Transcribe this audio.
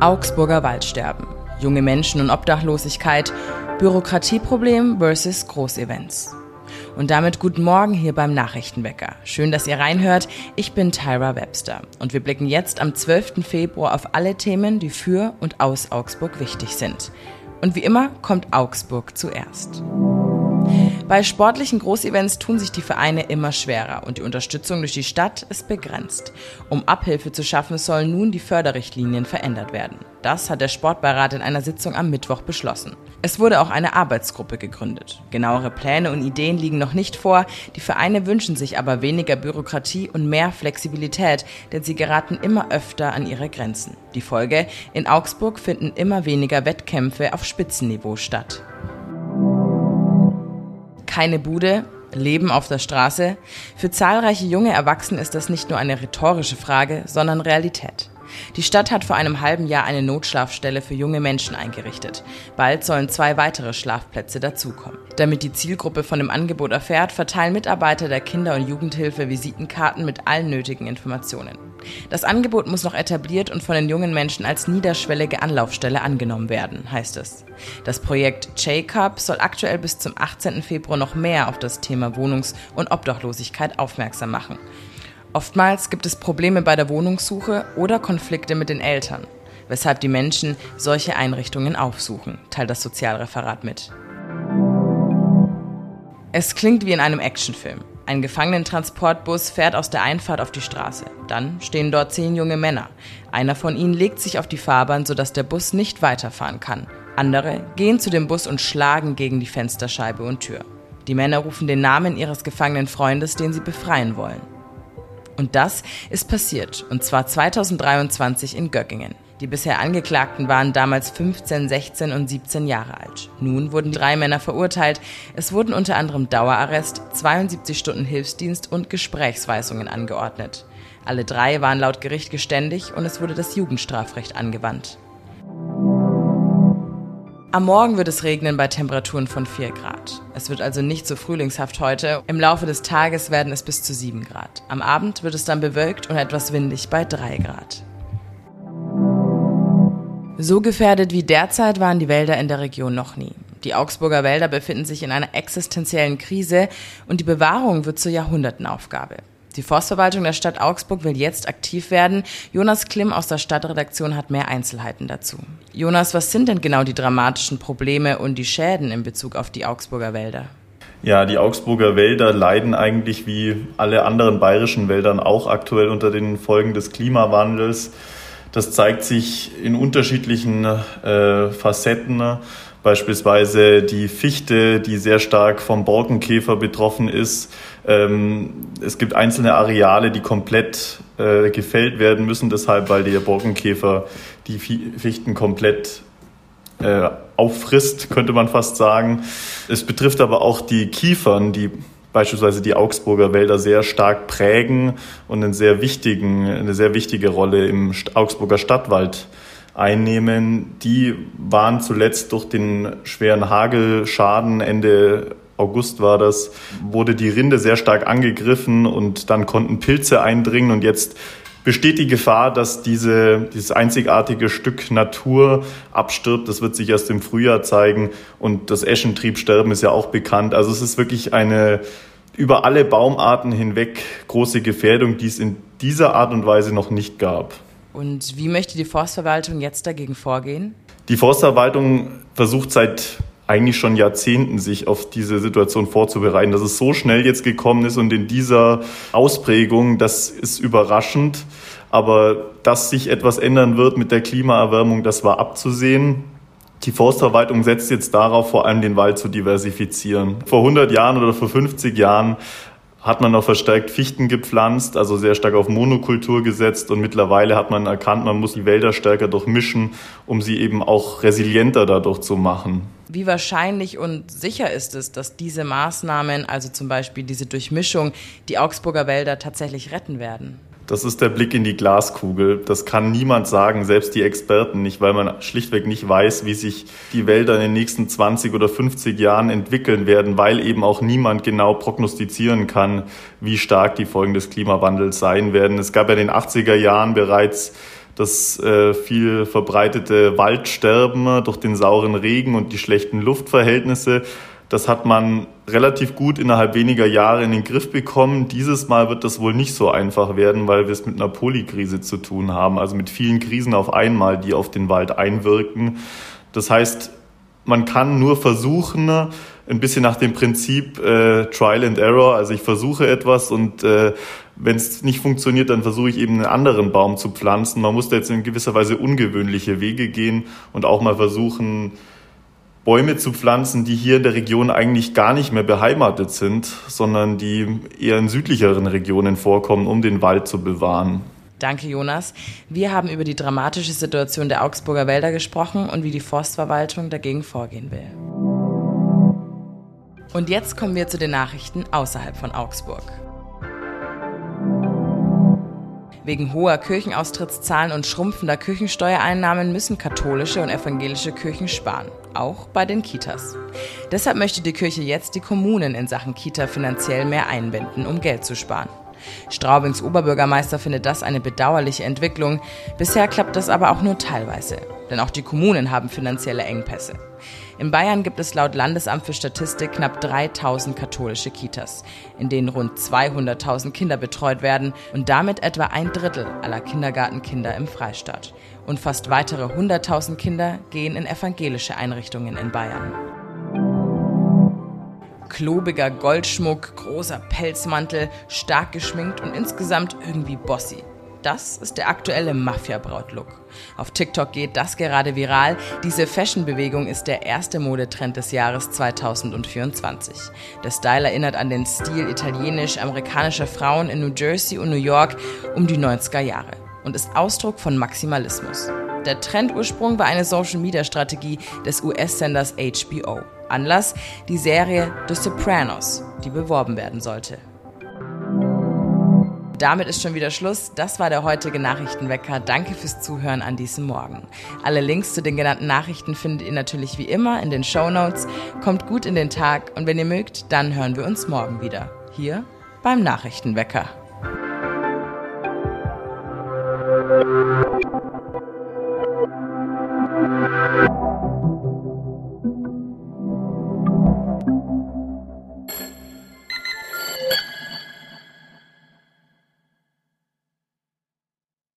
Augsburger Waldsterben, junge Menschen und Obdachlosigkeit, Bürokratieproblem versus Großevents. Und damit guten Morgen hier beim Nachrichtenwecker. Schön, dass ihr reinhört. Ich bin Tyra Webster und wir blicken jetzt am 12. Februar auf alle Themen, die für und aus Augsburg wichtig sind. Und wie immer kommt Augsburg zuerst. Bei sportlichen Großevents tun sich die Vereine immer schwerer und die Unterstützung durch die Stadt ist begrenzt. Um Abhilfe zu schaffen, sollen nun die Förderrichtlinien verändert werden. Das hat der Sportbeirat in einer Sitzung am Mittwoch beschlossen. Es wurde auch eine Arbeitsgruppe gegründet. Genauere Pläne und Ideen liegen noch nicht vor. Die Vereine wünschen sich aber weniger Bürokratie und mehr Flexibilität, denn sie geraten immer öfter an ihre Grenzen. Die Folge? In Augsburg finden immer weniger Wettkämpfe auf Spitzenniveau statt keine Bude, Leben auf der Straße. Für zahlreiche junge Erwachsene ist das nicht nur eine rhetorische Frage, sondern Realität. Die Stadt hat vor einem halben Jahr eine Notschlafstelle für junge Menschen eingerichtet. Bald sollen zwei weitere Schlafplätze dazukommen. Damit die Zielgruppe von dem Angebot erfährt, verteilen Mitarbeiter der Kinder- und Jugendhilfe Visitenkarten mit allen nötigen Informationen. Das Angebot muss noch etabliert und von den jungen Menschen als niederschwellige Anlaufstelle angenommen werden, heißt es. Das Projekt J-Cup soll aktuell bis zum 18. Februar noch mehr auf das Thema Wohnungs- und Obdachlosigkeit aufmerksam machen. Oftmals gibt es Probleme bei der Wohnungssuche oder Konflikte mit den Eltern, weshalb die Menschen solche Einrichtungen aufsuchen, teilt das Sozialreferat mit. Es klingt wie in einem Actionfilm. Ein Gefangenentransportbus fährt aus der Einfahrt auf die Straße. Dann stehen dort zehn junge Männer. Einer von ihnen legt sich auf die Fahrbahn, sodass der Bus nicht weiterfahren kann. Andere gehen zu dem Bus und schlagen gegen die Fensterscheibe und Tür. Die Männer rufen den Namen ihres gefangenen Freundes, den sie befreien wollen. Und das ist passiert, und zwar 2023 in Göggingen. Die bisher Angeklagten waren damals 15, 16 und 17 Jahre alt. Nun wurden drei Männer verurteilt. Es wurden unter anderem Dauerarrest, 72 Stunden Hilfsdienst und Gesprächsweisungen angeordnet. Alle drei waren laut Gericht geständig und es wurde das Jugendstrafrecht angewandt. Am Morgen wird es regnen bei Temperaturen von 4 Grad. Es wird also nicht so frühlingshaft heute. Im Laufe des Tages werden es bis zu 7 Grad. Am Abend wird es dann bewölkt und etwas windig bei 3 Grad. So gefährdet wie derzeit waren die Wälder in der Region noch nie. Die Augsburger Wälder befinden sich in einer existenziellen Krise und die Bewahrung wird zur Jahrhundertenaufgabe. Die Forstverwaltung der Stadt Augsburg will jetzt aktiv werden. Jonas Klimm aus der Stadtredaktion hat mehr Einzelheiten dazu. Jonas, was sind denn genau die dramatischen Probleme und die Schäden in Bezug auf die Augsburger Wälder? Ja, die Augsburger Wälder leiden eigentlich wie alle anderen bayerischen Wäldern auch aktuell unter den Folgen des Klimawandels. Das zeigt sich in unterschiedlichen äh, Facetten. Beispielsweise die Fichte, die sehr stark vom Borkenkäfer betroffen ist. Ähm, es gibt einzelne Areale, die komplett äh, gefällt werden müssen, deshalb, weil der Borkenkäfer die Fichten komplett äh, auffrisst, könnte man fast sagen. Es betrifft aber auch die Kiefern, die beispielsweise die Augsburger Wälder sehr stark prägen und einen sehr wichtigen, eine sehr wichtige Rolle im Augsburger Stadtwald einnehmen. Die waren zuletzt durch den schweren Hagelschaden Ende August war das, wurde die Rinde sehr stark angegriffen und dann konnten Pilze eindringen und jetzt besteht die Gefahr, dass diese, dieses einzigartige Stück Natur abstirbt. Das wird sich erst im Frühjahr zeigen und das Eschentriebsterben ist ja auch bekannt. Also es ist wirklich eine über alle Baumarten hinweg große Gefährdung, die es in dieser Art und Weise noch nicht gab. Und wie möchte die Forstverwaltung jetzt dagegen vorgehen? Die Forstverwaltung versucht seit eigentlich schon Jahrzehnten sich auf diese Situation vorzubereiten. Dass es so schnell jetzt gekommen ist und in dieser Ausprägung, das ist überraschend. Aber dass sich etwas ändern wird mit der Klimaerwärmung, das war abzusehen. Die Forstverwaltung setzt jetzt darauf, vor allem den Wald zu diversifizieren. Vor 100 Jahren oder vor 50 Jahren hat man noch verstärkt Fichten gepflanzt, also sehr stark auf Monokultur gesetzt und mittlerweile hat man erkannt, man muss die Wälder stärker durchmischen, um sie eben auch resilienter dadurch zu machen. Wie wahrscheinlich und sicher ist es, dass diese Maßnahmen, also zum Beispiel diese Durchmischung, die Augsburger Wälder tatsächlich retten werden? Das ist der Blick in die Glaskugel. Das kann niemand sagen, selbst die Experten nicht, weil man schlichtweg nicht weiß, wie sich die Wälder in den nächsten 20 oder 50 Jahren entwickeln werden, weil eben auch niemand genau prognostizieren kann, wie stark die Folgen des Klimawandels sein werden. Es gab ja in den 80er Jahren bereits das äh, viel verbreitete Waldsterben durch den sauren Regen und die schlechten Luftverhältnisse. Das hat man relativ gut innerhalb weniger Jahre in den Griff bekommen. Dieses Mal wird das wohl nicht so einfach werden, weil wir es mit einer Polykrise zu tun haben, also mit vielen Krisen auf einmal, die auf den Wald einwirken. Das heißt, man kann nur versuchen, ein bisschen nach dem Prinzip äh, Trial and Error. Also ich versuche etwas und äh, wenn es nicht funktioniert, dann versuche ich eben einen anderen Baum zu pflanzen. Man muss da jetzt in gewisser Weise ungewöhnliche Wege gehen und auch mal versuchen, Bäume zu pflanzen, die hier in der Region eigentlich gar nicht mehr beheimatet sind, sondern die eher in südlicheren Regionen vorkommen, um den Wald zu bewahren. Danke, Jonas. Wir haben über die dramatische Situation der Augsburger Wälder gesprochen und wie die Forstverwaltung dagegen vorgehen will. Und jetzt kommen wir zu den Nachrichten außerhalb von Augsburg. Wegen hoher Kirchenaustrittszahlen und schrumpfender Kirchensteuereinnahmen müssen katholische und evangelische Kirchen sparen, auch bei den Kitas. Deshalb möchte die Kirche jetzt die Kommunen in Sachen Kita finanziell mehr einbinden, um Geld zu sparen. Straubings Oberbürgermeister findet das eine bedauerliche Entwicklung. Bisher klappt das aber auch nur teilweise, denn auch die Kommunen haben finanzielle Engpässe. In Bayern gibt es laut Landesamt für Statistik knapp 3000 katholische Kitas, in denen rund 200.000 Kinder betreut werden und damit etwa ein Drittel aller Kindergartenkinder im Freistaat. Und fast weitere 100.000 Kinder gehen in evangelische Einrichtungen in Bayern klobiger Goldschmuck, großer Pelzmantel, stark geschminkt und insgesamt irgendwie bossy. Das ist der aktuelle Mafia-Braut-Look. Auf TikTok geht das gerade viral. Diese Fashion-Bewegung ist der erste Modetrend des Jahres 2024. Der Style erinnert an den Stil italienisch-amerikanischer Frauen in New Jersey und New York um die 90er Jahre und ist Ausdruck von Maximalismus. Der Trendursprung war eine Social-Media-Strategie des US-Senders HBO. Anlass die Serie The Sopranos, die beworben werden sollte. Damit ist schon wieder Schluss. Das war der heutige Nachrichtenwecker. Danke fürs Zuhören an diesem Morgen. Alle Links zu den genannten Nachrichten findet ihr natürlich wie immer in den Show Notes. Kommt gut in den Tag und wenn ihr mögt, dann hören wir uns morgen wieder. Hier beim Nachrichtenwecker.